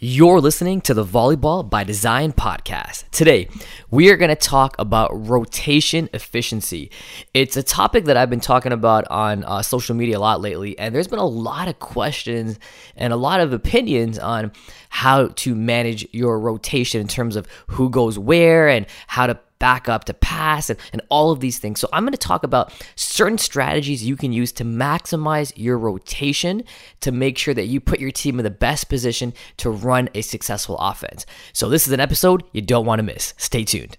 You're listening to the Volleyball by Design podcast. Today, we are going to talk about rotation efficiency. It's a topic that I've been talking about on uh, social media a lot lately, and there's been a lot of questions and a lot of opinions on how to manage your rotation in terms of who goes where and how to back up to pass and, and all of these things. So I'm going to talk about certain strategies you can use to maximize your rotation to make sure that you put your team in the best position to run a successful offense. So this is an episode you don't want to miss. Stay tuned.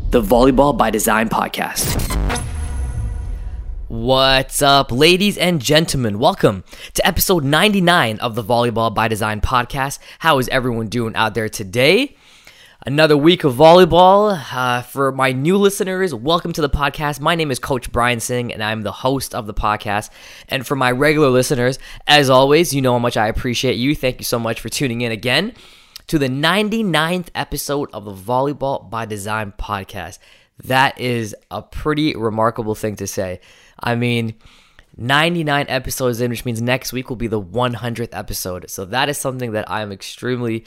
the Volleyball by Design podcast. What's up, ladies and gentlemen? Welcome to episode 99 of the Volleyball by Design podcast. How is everyone doing out there today? Another week of volleyball. Uh, for my new listeners, welcome to the podcast. My name is Coach Brian Singh, and I'm the host of the podcast. And for my regular listeners, as always, you know how much I appreciate you. Thank you so much for tuning in again to the 99th episode of the Volleyball by Design podcast. That is a pretty remarkable thing to say. I mean, 99 episodes in, which means next week will be the 100th episode. So that is something that I'm extremely.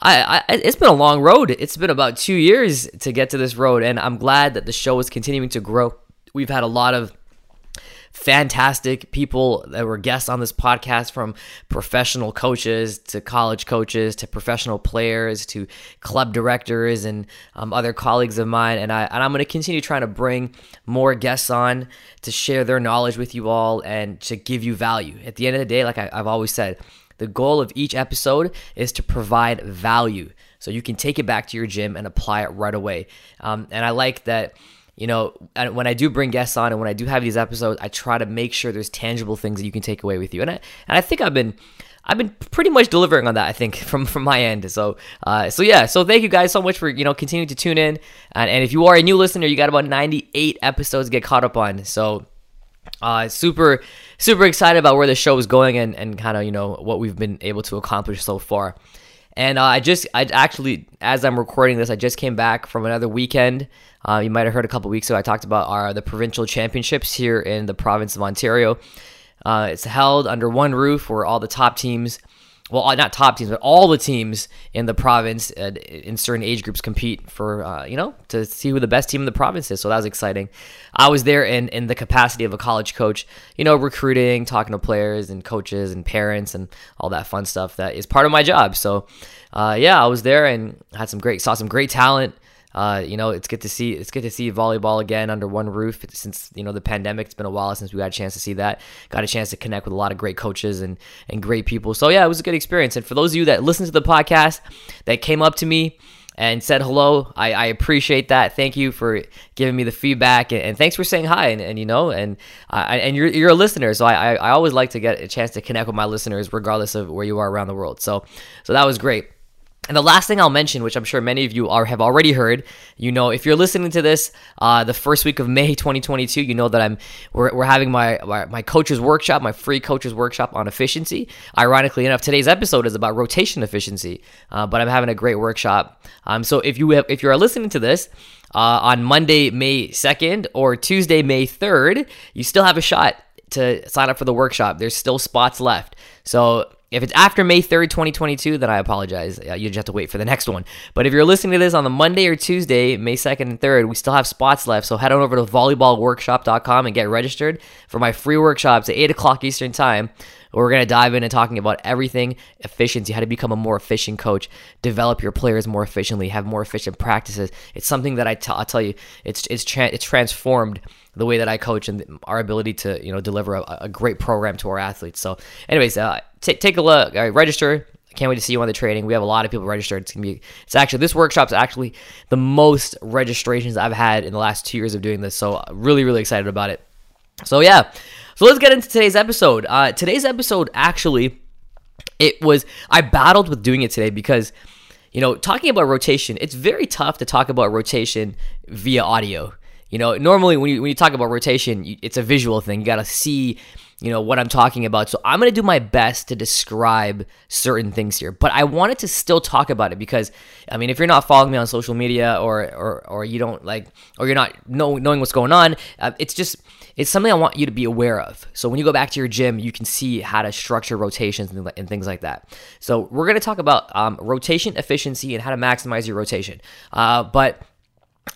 I, I, it's been a long road. It's been about two years to get to this road, and I'm glad that the show is continuing to grow. We've had a lot of fantastic people that were guests on this podcast from professional coaches to college coaches to professional players to club directors and um, other colleagues of mine. And, I, and i'm going to continue trying to bring more guests on to share their knowledge with you all and to give you value. At the end of the day like I, i've always said the goal of each episode is to provide value. So you can take it back to your gym and apply it right away. Um, and i like that you know, when I do bring guests on and when I do have these episodes, I try to make sure there's tangible things that you can take away with you. And I and I think I've been I've been pretty much delivering on that. I think from from my end. So uh, so yeah. So thank you guys so much for you know continuing to tune in. And, and if you are a new listener, you got about 98 episodes to get caught up on. So uh, super super excited about where the show is going and and kind of you know what we've been able to accomplish so far. And uh, I just, I actually, as I'm recording this, I just came back from another weekend. Uh, you might have heard a couple weeks ago I talked about our the provincial championships here in the province of Ontario. Uh, it's held under one roof where all the top teams well, uh, not top teams, but all the teams in the province uh, in certain age groups compete for, uh, you know, to see who the best team in the province is. So that was exciting. I was there in, in the capacity of a college coach, you know, recruiting, talking to players and coaches and parents and all that fun stuff that is part of my job. So, uh, yeah, I was there and had some great, saw some great talent. Uh, you know, it's good to see it's good to see volleyball again under one roof since you know the pandemic. It's been a while since we got a chance to see that. Got a chance to connect with a lot of great coaches and and great people. So yeah, it was a good experience. And for those of you that listen to the podcast that came up to me and said hello. I, I, appreciate that. Thank you for giving me the feedback, and, and thanks for saying hi. And, and you know, and I, and you're you're a listener, so I, I always like to get a chance to connect with my listeners, regardless of where you are around the world. So so that was great. And the last thing I'll mention, which I'm sure many of you are have already heard, you know, if you're listening to this uh, the first week of May 2022, you know that I'm we're, we're having my, my my coaches workshop, my free coaches workshop on efficiency. Ironically enough, today's episode is about rotation efficiency, uh, but I'm having a great workshop. Um, so if you have, if you are listening to this uh, on Monday May 2nd or Tuesday May 3rd, you still have a shot to sign up for the workshop. There's still spots left. So if it's after May 3rd, 2022, then I apologize. You just have to wait for the next one. But if you're listening to this on the Monday or Tuesday, May 2nd and 3rd, we still have spots left. So head on over to volleyballworkshop.com and get registered for my free workshops at 8 o'clock Eastern Time. We're going to dive into talking about everything efficiency, how to become a more efficient coach, develop your players more efficiently, have more efficient practices. It's something that I t- I'll tell you, it's it's tra- it's transformed the way that I coach and our ability to you know deliver a, a great program to our athletes. So, anyways, uh, t- take a look, register. can't wait to see you on the training. We have a lot of people registered. It's gonna be. It's actually this workshop's actually the most registrations I've had in the last two years of doing this. So really, really excited about it. So yeah, so let's get into today's episode. Uh, today's episode actually it was I battled with doing it today because you know, talking about rotation, it's very tough to talk about rotation via audio. You know, normally when you when you talk about rotation, it's a visual thing. You got to see, you know, what I'm talking about. So I'm going to do my best to describe certain things here. But I wanted to still talk about it because I mean, if you're not following me on social media or or or you don't like or you're not know, knowing what's going on, uh, it's just it's something I want you to be aware of. So when you go back to your gym, you can see how to structure rotations and, and things like that. So we're going to talk about um, rotation efficiency and how to maximize your rotation. Uh, but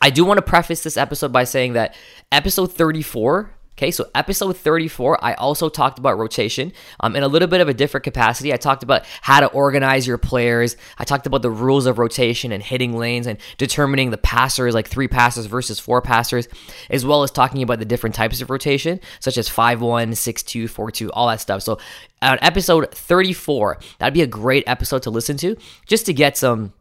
I do want to preface this episode by saying that episode 34 Okay, so episode 34, I also talked about rotation um, in a little bit of a different capacity. I talked about how to organize your players. I talked about the rules of rotation and hitting lanes and determining the passers, like three passers versus four passers, as well as talking about the different types of rotation, such as 5 1, 6 2, 4 2, all that stuff. So, on episode 34, that'd be a great episode to listen to just to get some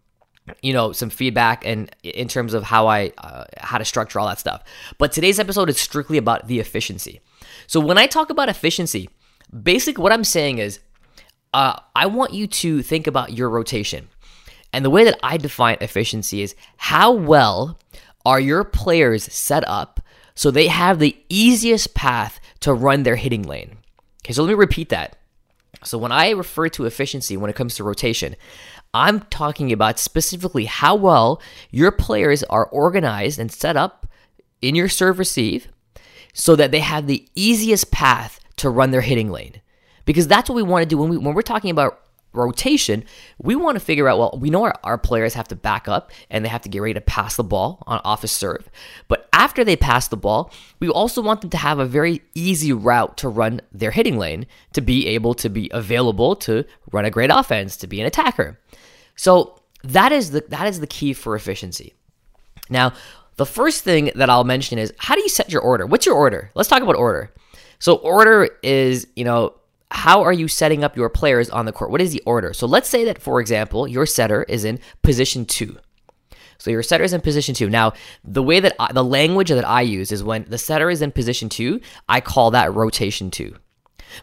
you know some feedback and in terms of how i uh, how to structure all that stuff. But today's episode is strictly about the efficiency. So when i talk about efficiency basically what i'm saying is uh, i want you to think about your rotation. And the way that i define efficiency is how well are your players set up so they have the easiest path to run their hitting lane. Okay so let me repeat that. So when i refer to efficiency when it comes to rotation I'm talking about specifically how well your players are organized and set up in your serve receive so that they have the easiest path to run their hitting lane. Because that's what we want to do when, we, when we're talking about rotation, we want to figure out well, we know our, our players have to back up and they have to get ready to pass the ball on off a serve. But after they pass the ball, we also want them to have a very easy route to run their hitting lane to be able to be available to run a great offense, to be an attacker. So that is the that is the key for efficiency. Now, the first thing that I'll mention is how do you set your order? What's your order? Let's talk about order. So order is, you know, how are you setting up your players on the court? What is the order? So let's say that, for example, your setter is in position two. So your setter is in position two. Now, the way that I, the language that I use is when the setter is in position two, I call that rotation two.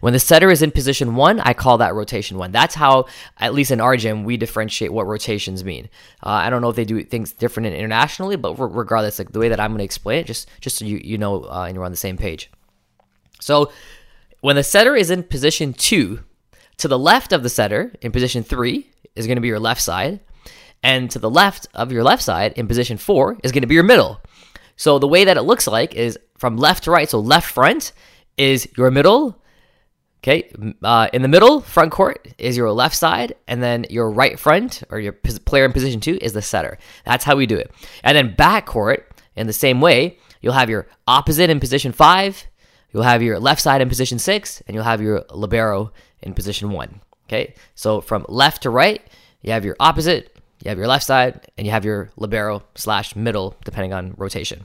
When the setter is in position one, I call that rotation one. That's how, at least in our gym, we differentiate what rotations mean. Uh, I don't know if they do things different internationally, but regardless, like the way that I'm going to explain it, just just so you you know uh, and you're on the same page. So when the setter is in position two, to the left of the setter in position three is going to be your left side, and to the left of your left side in position four is going to be your middle. So the way that it looks like is from left to right. So left front is your middle, Okay, uh, in the middle, front court is your left side, and then your right front or your player in position two is the setter. That's how we do it. And then back court, in the same way, you'll have your opposite in position five, you'll have your left side in position six, and you'll have your libero in position one. Okay, so from left to right, you have your opposite, you have your left side, and you have your libero slash middle, depending on rotation.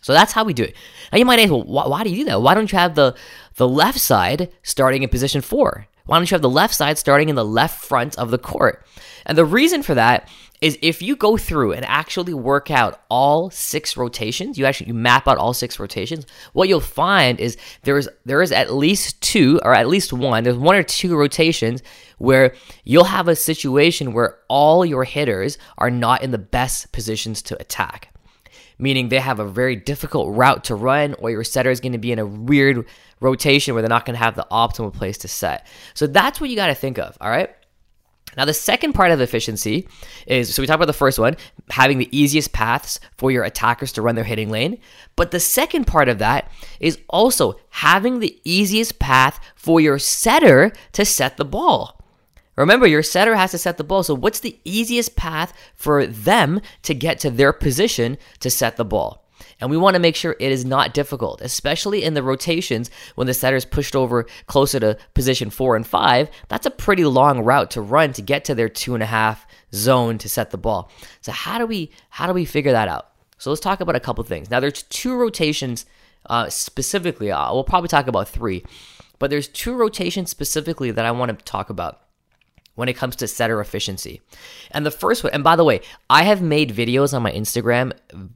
So that's how we do it. Now you might ask, well, why, why, do you do that? Why don't you have the the left side starting in position four? Why don't you have the left side starting in the left front of the court? And the reason for that is if you go through and actually work out all six rotations, you actually you map out all six rotations, what you'll find is there's there is at least two or at least one, there's one or two rotations where you'll have a situation where all your hitters are not in the best positions to attack meaning they have a very difficult route to run, or your setter is going to be in a weird rotation where they're not going to have the optimal place to set. So that's what you got to think of, all right? Now, the second part of efficiency is so we talked about the first one, having the easiest paths for your attackers to run their hitting lane. But the second part of that is also having the easiest path for your setter to set the ball. Remember, your setter has to set the ball. So, what's the easiest path for them to get to their position to set the ball? And we want to make sure it is not difficult, especially in the rotations when the setter is pushed over closer to position four and five. That's a pretty long route to run to get to their two and a half zone to set the ball. So how do we how do we figure that out? So let's talk about a couple things. Now there's two rotations uh, specifically. Uh, we'll probably talk about three, but there's two rotations specifically that I want to talk about. When it comes to setter efficiency. And the first one, and by the way, I have made videos on my Instagram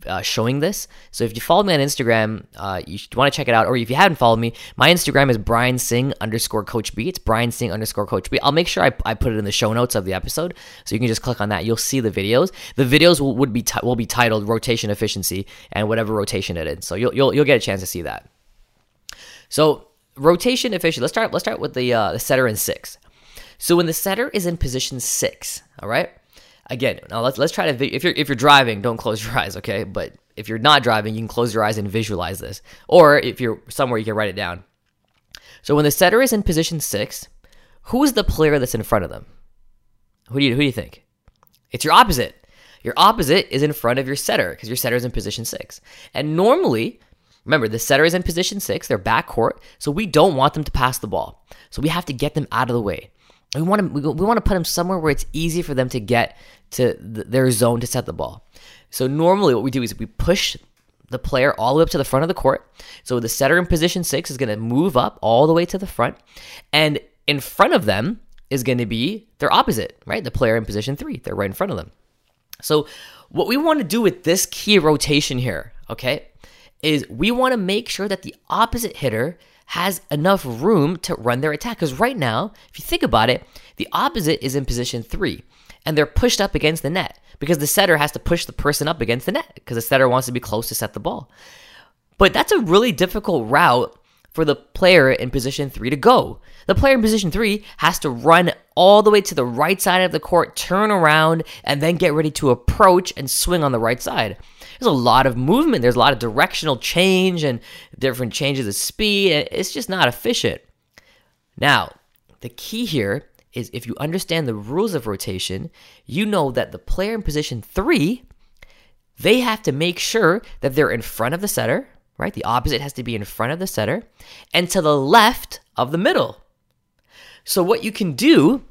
uh, showing this. So if you follow me on Instagram, uh, you want to check it out. Or if you haven't followed me, my Instagram is Brian Singh underscore Coach B. It's Brian Singh underscore Coach B. I'll make sure I, I put it in the show notes of the episode, so you can just click on that. You'll see the videos. The videos will, would be t- will be titled rotation efficiency and whatever rotation it is. So you'll you'll, you'll get a chance to see that. So rotation efficiency. Let's start. Let's start with the uh, the setter in six. So when the setter is in position six, all right. Again, now let's let's try to. If you're if you're driving, don't close your eyes, okay? But if you're not driving, you can close your eyes and visualize this. Or if you're somewhere, you can write it down. So when the setter is in position six, who is the player that's in front of them? Who do you who do you think? It's your opposite. Your opposite is in front of your setter because your setter is in position six. And normally, remember the setter is in position six, they're back court, so we don't want them to pass the ball. So we have to get them out of the way we want to we, want to put them somewhere where it's easy for them to get to th- their zone to set the ball. So normally what we do is we push the player all the way up to the front of the court. So the setter in position 6 is going to move up all the way to the front and in front of them is going to be their opposite, right? The player in position 3. They're right in front of them. So what we want to do with this key rotation here, okay? Is we want to make sure that the opposite hitter has enough room to run their attack. Because right now, if you think about it, the opposite is in position three and they're pushed up against the net because the setter has to push the person up against the net because the setter wants to be close to set the ball. But that's a really difficult route for the player in position three to go. The player in position three has to run all the way to the right side of the court, turn around, and then get ready to approach and swing on the right side there's a lot of movement. There's a lot of directional change and different changes of speed. It's just not efficient. Now, the key here is if you understand the rules of rotation, you know that the player in position three, they have to make sure that they're in front of the setter, right? The opposite has to be in front of the setter and to the left of the middle. So, what you can do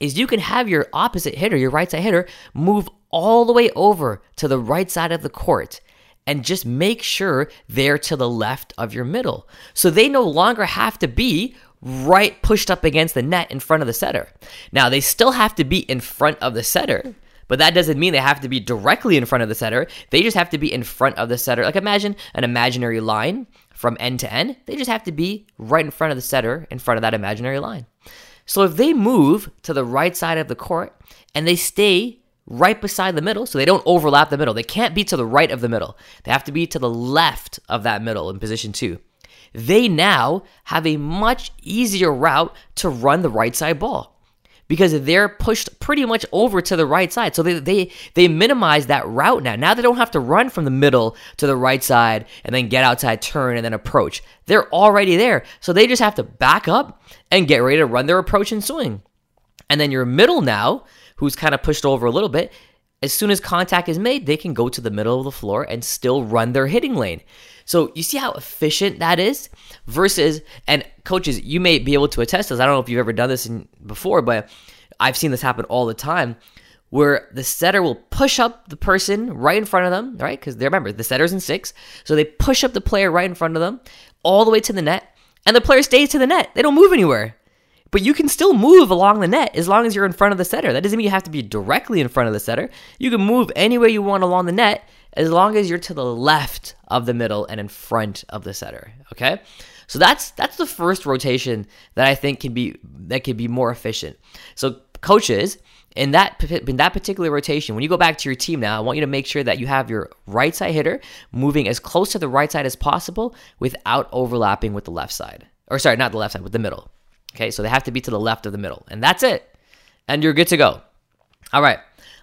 is you can have your opposite hitter, your right side hitter, move all the way over to the right side of the court and just make sure they're to the left of your middle. So they no longer have to be right pushed up against the net in front of the setter. Now, they still have to be in front of the setter, but that doesn't mean they have to be directly in front of the setter. They just have to be in front of the setter. Like imagine an imaginary line from end to end. They just have to be right in front of the setter, in front of that imaginary line. So if they move to the right side of the court and they stay right beside the middle, so they don't overlap the middle. They can't be to the right of the middle. They have to be to the left of that middle in position two. They now have a much easier route to run the right side ball because they're pushed pretty much over to the right side. So they, they, they minimize that route now. Now they don't have to run from the middle to the right side and then get outside, turn, and then approach. They're already there. So they just have to back up and get ready to run their approach and swing. And then your middle now who's kind of pushed over a little bit, as soon as contact is made, they can go to the middle of the floor and still run their hitting lane. So you see how efficient that is versus and coaches, you may be able to attest this. I don't know if you've ever done this in, before, but I've seen this happen all the time where the setter will push up the person right in front of them, right? Because remember the setter's in six, so they push up the player right in front of them, all the way to the net, and the player stays to the net. They don't move anywhere. But you can still move along the net as long as you're in front of the setter. That doesn't mean you have to be directly in front of the setter. You can move anywhere you want along the net as long as you're to the left of the middle and in front of the setter. Okay? So that's that's the first rotation that I think can be that can be more efficient. So coaches, in that in that particular rotation, when you go back to your team now, I want you to make sure that you have your right side hitter moving as close to the right side as possible without overlapping with the left side. Or sorry, not the left side, with the middle. Okay, so they have to be to the left of the middle. And that's it. And you're good to go. All right,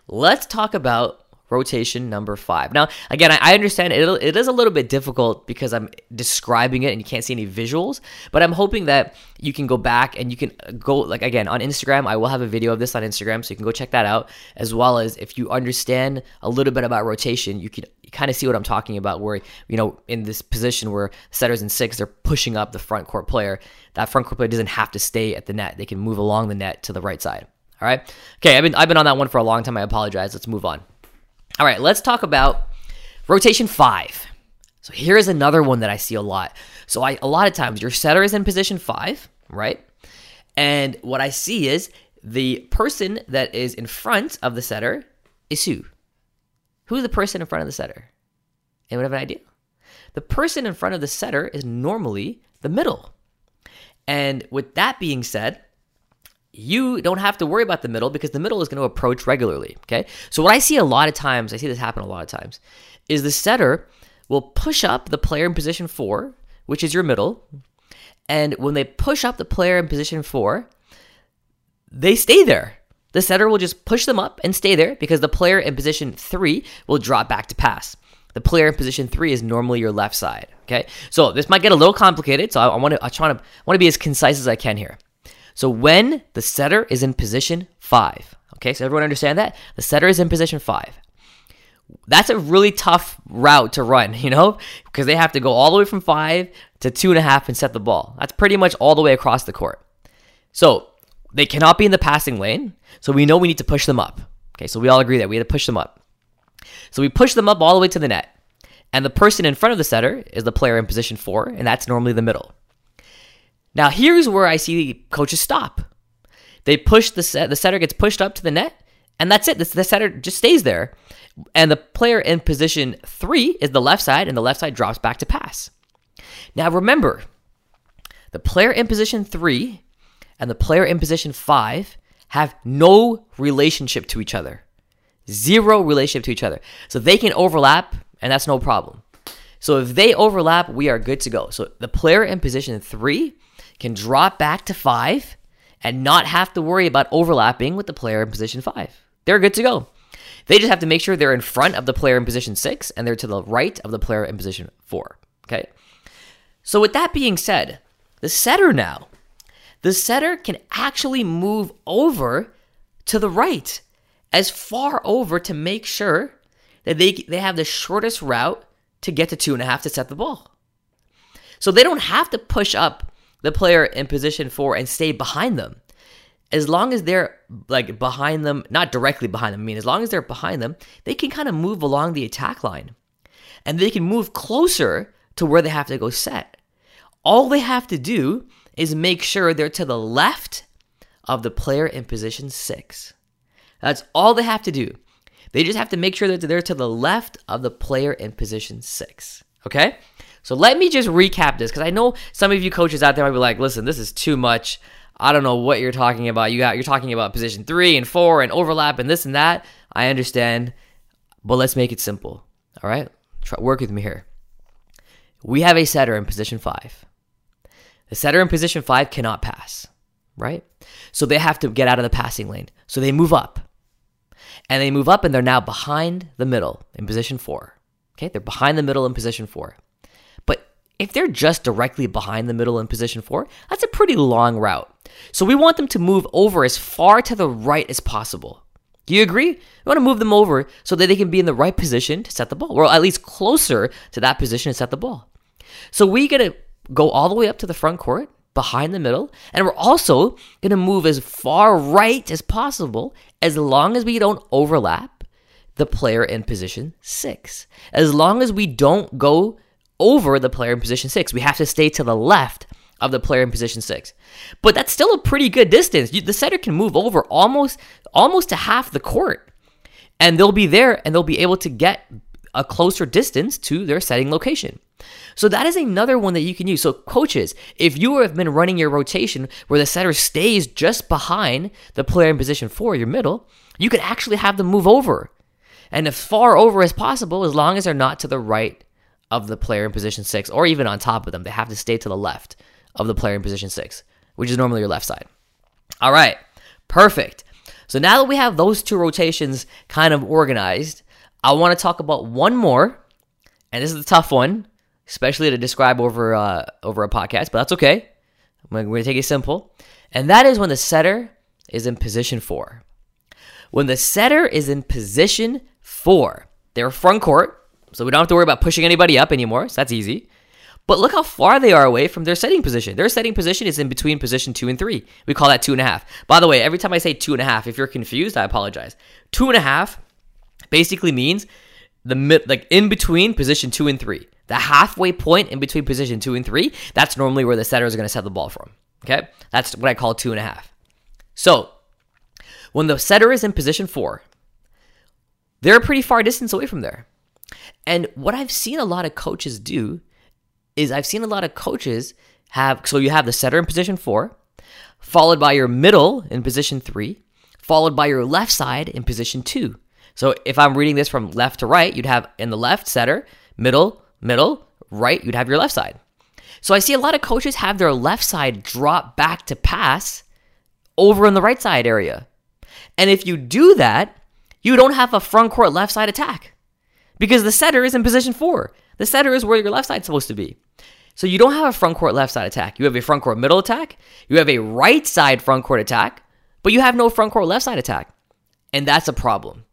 let's talk about rotation number five. Now, again, I, understand it, it is a little bit difficult because I'm describing it and you can't see any visuals, but I'm hoping that you can go back and you can go, like, again, on Instagram. I will have a video of this on Instagram, so you can go check that out. As well as if you understand a little bit about rotation, you can kind of see what I'm talking about, where, you know, in this position where setters in six, they're pushing up the front court player. That front court player doesn't have to stay at the net. They can move along the net to the right side. All right. Okay. I've been, I've been on that one for a long time. I apologize. Let's move on. All right. Let's talk about rotation five. So here's another one that I see a lot. So I, a lot of times your setter is in position five, right? And what I see is the person that is in front of the setter is who? Who's the person in front of the setter? Anyone have an idea? The person in front of the setter is normally the middle. And with that being said, you don't have to worry about the middle because the middle is going to approach regularly. Okay. So, what I see a lot of times, I see this happen a lot of times, is the setter will push up the player in position four, which is your middle. And when they push up the player in position four, they stay there. The setter will just push them up and stay there because the player in position three will drop back to pass. The player in position three is normally your left side. Okay, so this might get a little complicated. So I, I want to I try to want to be as concise as I can here. So when the setter is in position five, okay, so everyone understand that the setter is in position five. That's a really tough route to run, you know, because they have to go all the way from five to two and a half and set the ball. That's pretty much all the way across the court. So they cannot be in the passing lane. So we know we need to push them up. Okay, so we all agree that we had to push them up. So we push them up all the way to the net. And the person in front of the setter is the player in position four, and that's normally the middle. Now here's where I see the coaches stop. They push the set, the setter gets pushed up to the net, and that's it. The, the setter just stays there. And the player in position three is the left side, and the left side drops back to pass. Now remember, the player in position three and the player in position five have no relationship to each other. Zero relationship to each other. So they can overlap, and that's no problem. So if they overlap, we are good to go. So the player in position three can drop back to five and not have to worry about overlapping with the player in position five. They're good to go. They just have to make sure they're in front of the player in position six and they're to the right of the player in position four. Okay. So with that being said, the setter now the setter can actually move over to the right, as far over to make sure that they, they have the shortest route to get to two and a half to set the ball. So they don't have to push up the player in position four and stay behind them. As long as they're like behind them, not directly behind them, I mean, as long as they're behind them, they can kind of move along the attack line and they can move closer to where they have to go set. All they have to do is make sure they're to the left of the player in position six. That's all they have to do. They just have to make sure that they're to the left of the player in position six. Okay? So let me just recap this because I know some of you coaches out there might be like, listen, this is too much. I don't know what you're talking about. You got you're talking about position three and four and overlap and this and that. I understand, but let's make it simple. All right, Try, work with me here. We have a setter in position five. The setter in position five cannot pass, right? So they have to get out of the passing lane. So they move up. And they move up and they're now behind the middle in position four. Okay, they're behind the middle in position four. But if they're just directly behind the middle in position four, that's a pretty long route. So we want them to move over as far to the right as possible. Do you agree? We want to move them over so that they can be in the right position to set the ball, or at least closer to that position to set the ball. So we get to go all the way up to the front court, behind the middle, and we're also going to move as far right as possible as long as we don't overlap the player in position six. As long as we don't go over the player in position six, we have to stay to the left of the player in position six. But that's still a pretty good distance. The setter can move over almost almost to half the court, and they'll be there and they'll be able to get a closer distance to their setting location. So that is another one that you can use. So coaches, if you have been running your rotation where the setter stays just behind the player in position four, your middle, you could actually have them move over. And as far over as possible, as long as they're not to the right of the player in position six or even on top of them, they have to stay to the left of the player in position six, which is normally your left side. All right, perfect. So now that we have those two rotations kind of organized, I want to talk about one more, and this is a tough one, especially to describe over uh, over a podcast, but that's okay. We're going to take it simple, and that is when the setter is in position four. When the setter is in position four, they're front court, so we don't have to worry about pushing anybody up anymore. So that's easy. But look how far they are away from their setting position. Their setting position is in between position two and three. We call that two and a half. By the way, every time I say two and a half, if you're confused, I apologize. Two and a half basically means the mid, like in between position two and three. The halfway point in between position two and three, that's normally where the setter is going to set the ball from. Okay, that's what I call two and a half. So When the setter is in position four, they're a pretty far distance away from there. And what I've seen a lot of coaches do is I've seen a lot of coaches have so you have the setter in position four, followed by your middle in position three, followed by your left side in position two. So if I'm reading this from left to right, you'd have in the left setter, middle, middle, right, you'd have your left side. So I see a lot of coaches have their left side drop back to pass over in the right side area. And if you do that, you don't have a front court left side attack because the setter is in position four. The setter is where your left side's supposed to be. So you don't have a front court left side attack. You have a front court middle attack. You have a right side front court attack, but you have no front court left side attack. And that's a problem.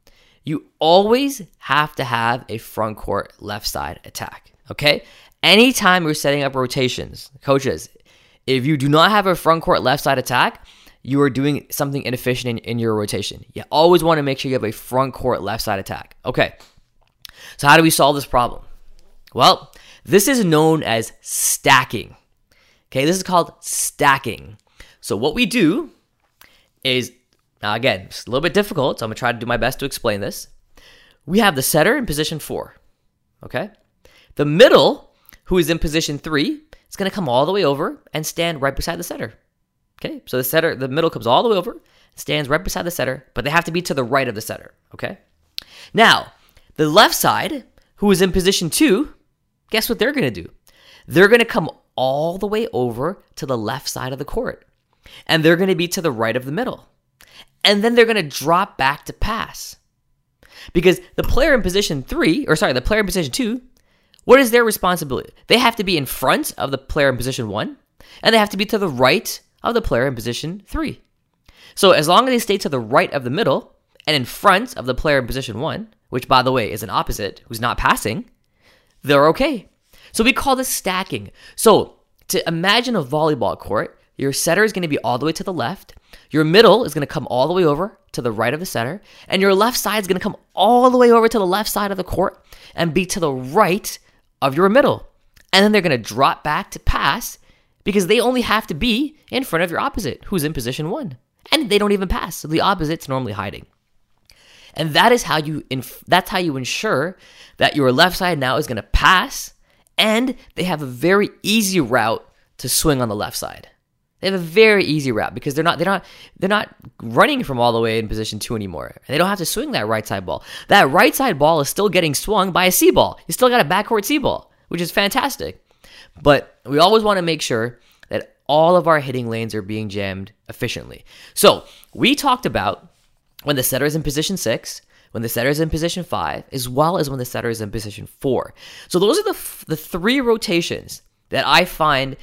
You always have to have a front court left side attack. Okay? Anytime you're setting up rotations, coaches, if you do not have a front court left side attack, you are doing something inefficient in, in your rotation. You always want to make sure you have a front court left side attack. Okay. So, how do we solve this problem? Well, this is known as stacking. Okay, this is called stacking. So, what we do is now again, it's a little bit difficult, so I'm gonna try to do my best to explain this. We have the setter in position four. Okay, the middle, who is in position three, is gonna come all the way over and stand right beside the setter. Okay, so the setter, the middle comes all the way over, stands right beside the setter, but they have to be to the right of the setter. Okay, now the left side, who is in position two, guess what they're gonna do? They're gonna come all the way over to the left side of the court, and they're gonna be to the right of the middle and then they're going to drop back to pass. Because the player in position three, or sorry, the player in position two, what is their responsibility? They have to be in front of the player in position one, and they have to be to the right of the player in position three. So as long as they stay to the right of the middle and in front of the player in position one, which by the way is an opposite who's not passing, they're okay. So we call this stacking. So to imagine a volleyball court, your setter is going to be all the way to the left, your middle is going to come all the way over to the right of the center, and your left side is going to come all the way over to the left side of the court and be to the right of your middle. And then they're going to drop back to pass because they only have to be in front of your opposite, who's in position one. And they don't even pass. So the opposite's normally hiding. And that is how you inf- that's how you ensure that your left side now is going to pass and they have a very easy route to swing on the left side. They have a very easy route because they're not they're not they're not running from all the way in position two anymore. They don't have to swing that right side ball. That right side ball is still getting swung by a C ball. You still got a backcourt C ball, which is fantastic. But we always want to make sure that all of our hitting lanes are being jammed efficiently. So we talked about when the setter is in position six, when the setter is in position five, as well as when the setter is in position four. So those are the the three rotations that I find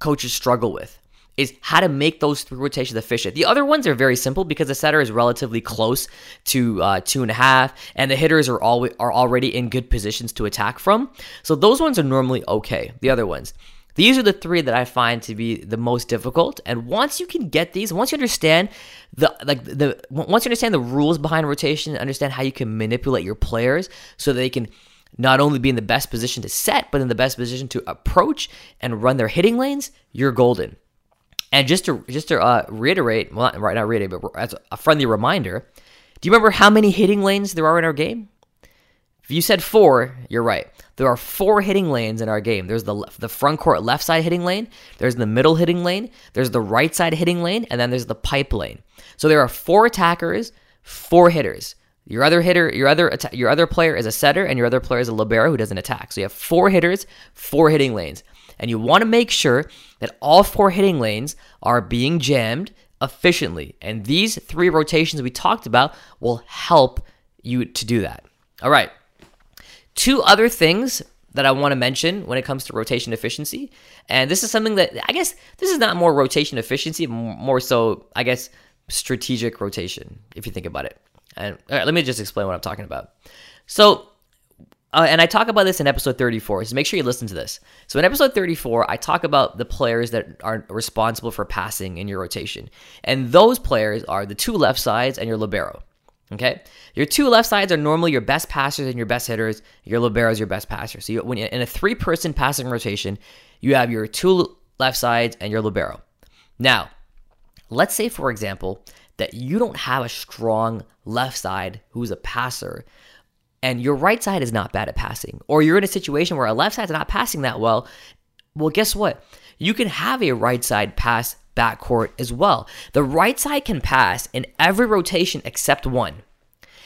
coaches struggle with is how to make those three rotations efficient. The other ones are very simple because the setter is relatively close to uh, two and a half, and the hitters are all are already in good positions to attack from. So those ones are normally okay. The other ones. These are the three that I find to be the most difficult. And once you can get these, once you understand the like the once you understand the rules behind rotation, understand how you can manipulate your players so they can not only be in the best position to set, but in the best position to approach and run their hitting lanes, you're golden. And just to just to uh, reiterate, well, not, right, not reiterate, but as a friendly reminder, do you remember how many hitting lanes there are in our game? If you said four, you're right. There are four hitting lanes in our game. There's the the front court left side hitting lane. There's the middle hitting lane. There's the right side hitting lane, and then there's the pipe lane. So there are four attackers, four hitters. Your other hitter, your other your other player is a setter, and your other player is a libero who doesn't attack. So you have four hitters, four hitting lanes and you want to make sure that all four hitting lanes are being jammed efficiently. And these three rotations we talked about will help you to do that. All right. Two other things that I want to mention when it comes to rotation efficiency. And this is something that I guess this is not more rotation efficiency, more so, I guess, strategic rotation, if you think about it. And let me just explain what I'm talking about. So, uh, and I talk about this in episode 34, so make sure you listen to this. So, in episode 34, I talk about the players that are responsible for passing in your rotation. And those players are the two left sides and your Libero. Okay? Your two left sides are normally your best passers and your best hitters. Your Libero is your best passer. So, you, when in a three person passing rotation, you have your two left sides and your Libero. Now, let's say, for example, that you don't have a strong left side who's a passer and your right side is not bad at passing, or you're in a situation where a left side's not passing that well, well, guess what? You can have a right side pass backcourt as well. The right side can pass in every rotation except one.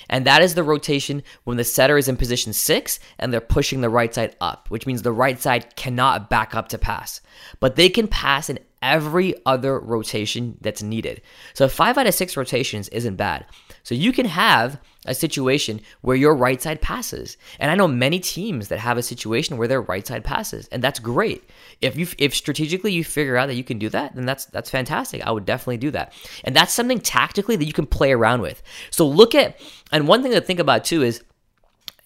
And that is the rotation when the setter is in position six and they're pushing the right side up, which means the right side cannot back up to pass. But they can pass in every other rotation that's needed. So five out of six rotations isn't bad. So you can have a situation where your right side passes. And I know many teams that have a situation where their right side passes, and that's great. If you if strategically you figure out that you can do that, then that's that's fantastic. I would definitely do that. And that's something tactically that you can play around with. So look at and one thing to think about too is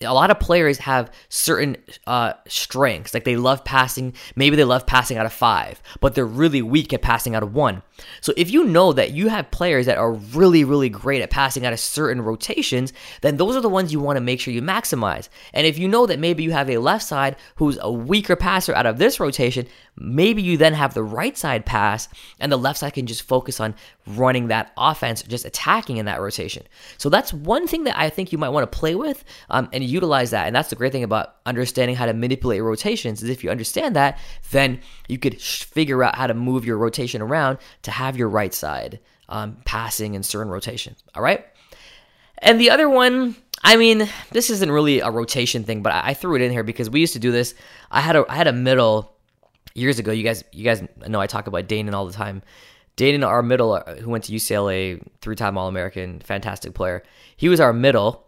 a lot of players have certain uh, strengths. Like they love passing, maybe they love passing out of five, but they're really weak at passing out of one. So if you know that you have players that are really, really great at passing out of certain rotations, then those are the ones you want to make sure you maximize. And if you know that maybe you have a left side who's a weaker passer out of this rotation, maybe you then have the right side pass and the left side can just focus on running that offense, just attacking in that rotation. So that's one thing that I think you might want to play with um, and utilize that. And that's the great thing about understanding how to manipulate rotations is if you understand that, then you could figure out how to move your rotation around to have your right side um, passing in certain rotation. All right. And the other one, I mean, this isn't really a rotation thing, but I, I threw it in here because we used to do this. I had a I had a middle years ago. You guys, you guys know I talk about Danon all the time. Danon, our middle, uh, who went to UCLA, three-time All-American, fantastic player. He was our middle,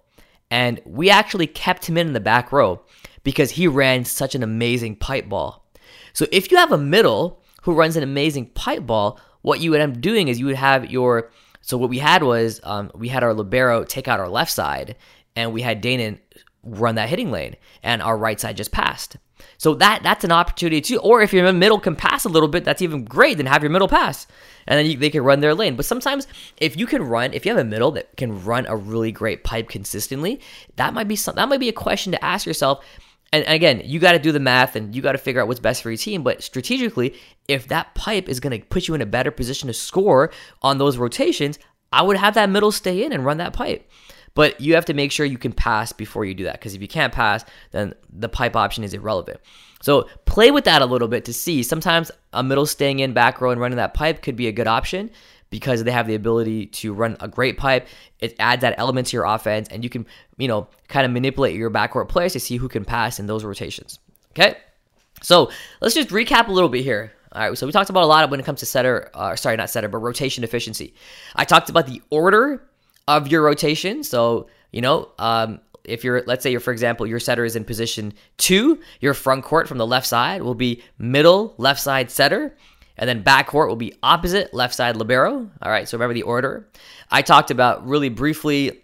and we actually kept him in, in the back row because he ran such an amazing pipe ball. So if you have a middle who runs an amazing pipe ball, what you would end up doing is you would have your so what we had was um, we had our libero take out our left side, and we had Danon run that hitting lane, and our right side just passed. So that that's an opportunity too. Or if your middle can pass a little bit, that's even great. Then have your middle pass, and then you, they can run their lane. But sometimes if you can run, if you have a middle that can run a really great pipe consistently, that might be some, that might be a question to ask yourself. And again, you got to do the math and you got to figure out what's best for your team. But strategically, if that pipe is going to put you in a better position to score on those rotations, I would have that middle stay in and run that pipe. But you have to make sure you can pass before you do that because if you can't pass, then the pipe option is irrelevant. So play with that a little bit to see. Sometimes a middle staying in back row and running that pipe could be a good option because they have the ability to run a great pipe. It adds that element to your offense, and you can, you know, kind of manipulate your backcourt players to see who can pass in those rotations. Okay, so let's just recap a little bit here. All right, so we talked about a lot when it comes to setter, uh, sorry, not setter, but rotation efficiency. I talked about the order of your rotation. So, you know, um, if you're, let's say, you're, for example, your setter is in position two, your front court from the left side will be middle left side setter. And then back court will be opposite left side libero. All right, so remember the order. I talked about really briefly,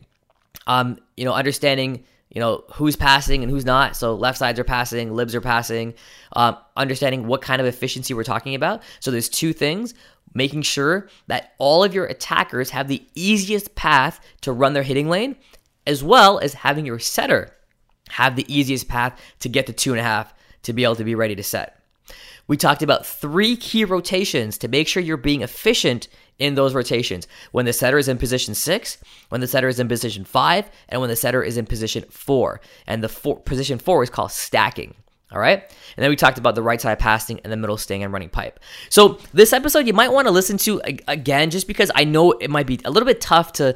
um, you know, understanding you know who's passing and who's not. So left sides are passing, libs are passing. Um, understanding what kind of efficiency we're talking about. So there's two things: making sure that all of your attackers have the easiest path to run their hitting lane, as well as having your setter have the easiest path to get to two and a half to be able to be ready to set. We talked about three key rotations to make sure you're being efficient in those rotations. When the setter is in position six, when the setter is in position five, and when the setter is in position four. And the four, position four is called stacking. All right. And then we talked about the right side passing and the middle staying and running pipe. So this episode you might want to listen to again, just because I know it might be a little bit tough to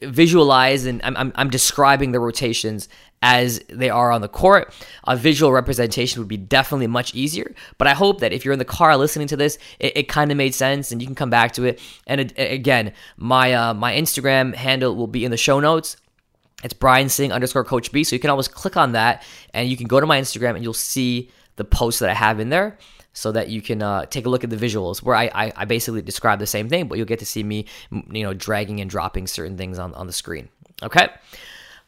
visualize and I'm, I'm, I'm, describing the rotations as they are on the court. A visual representation would be definitely much easier. But I hope that if you're in the car listening to this, it, it kind of made sense and you can come back to it. And it, again, my uh, my Instagram handle will be in the show notes. It's Brian Singh underscore Coach B. So you can always click on that and you can go to my Instagram and you'll see the posts that I have in there so that you can uh, take a look at the visuals where I, I, I, basically describe the same thing, but you'll get to see me, you know, dragging and dropping certain things on, on the screen. Okay.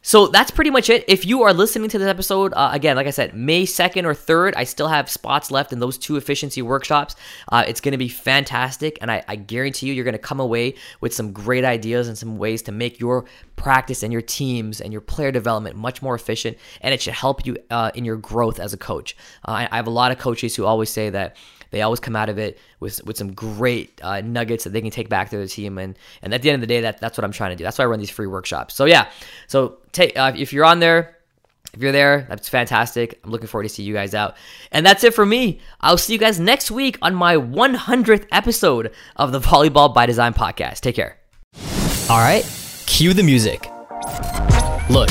So that's pretty much it. If you are listening to this episode, uh, again, like I said, May 2nd or 3rd, I still have spots left in those two efficiency workshops. Uh, it's going to be fantastic, and I, I guarantee you, you're going to come away with some great ideas and some ways to make your practice and your teams and your player development much more efficient, and it should help you uh, in your growth as a coach. Uh, I, I have a lot of coaches who always say that they always come out of it with with some great uh, nuggets that they can take back to their team. And and at the end of the day, that that's what I'm trying to do. That's why I run these free workshops. So yeah, so take uh, if you're on there. If you're there, that's fantastic. I'm looking forward to see you guys out. And that's it for me. I'll see you guys next week on my 100th episode of the Volleyball by Design podcast. Take care. All right, cue the music. Look,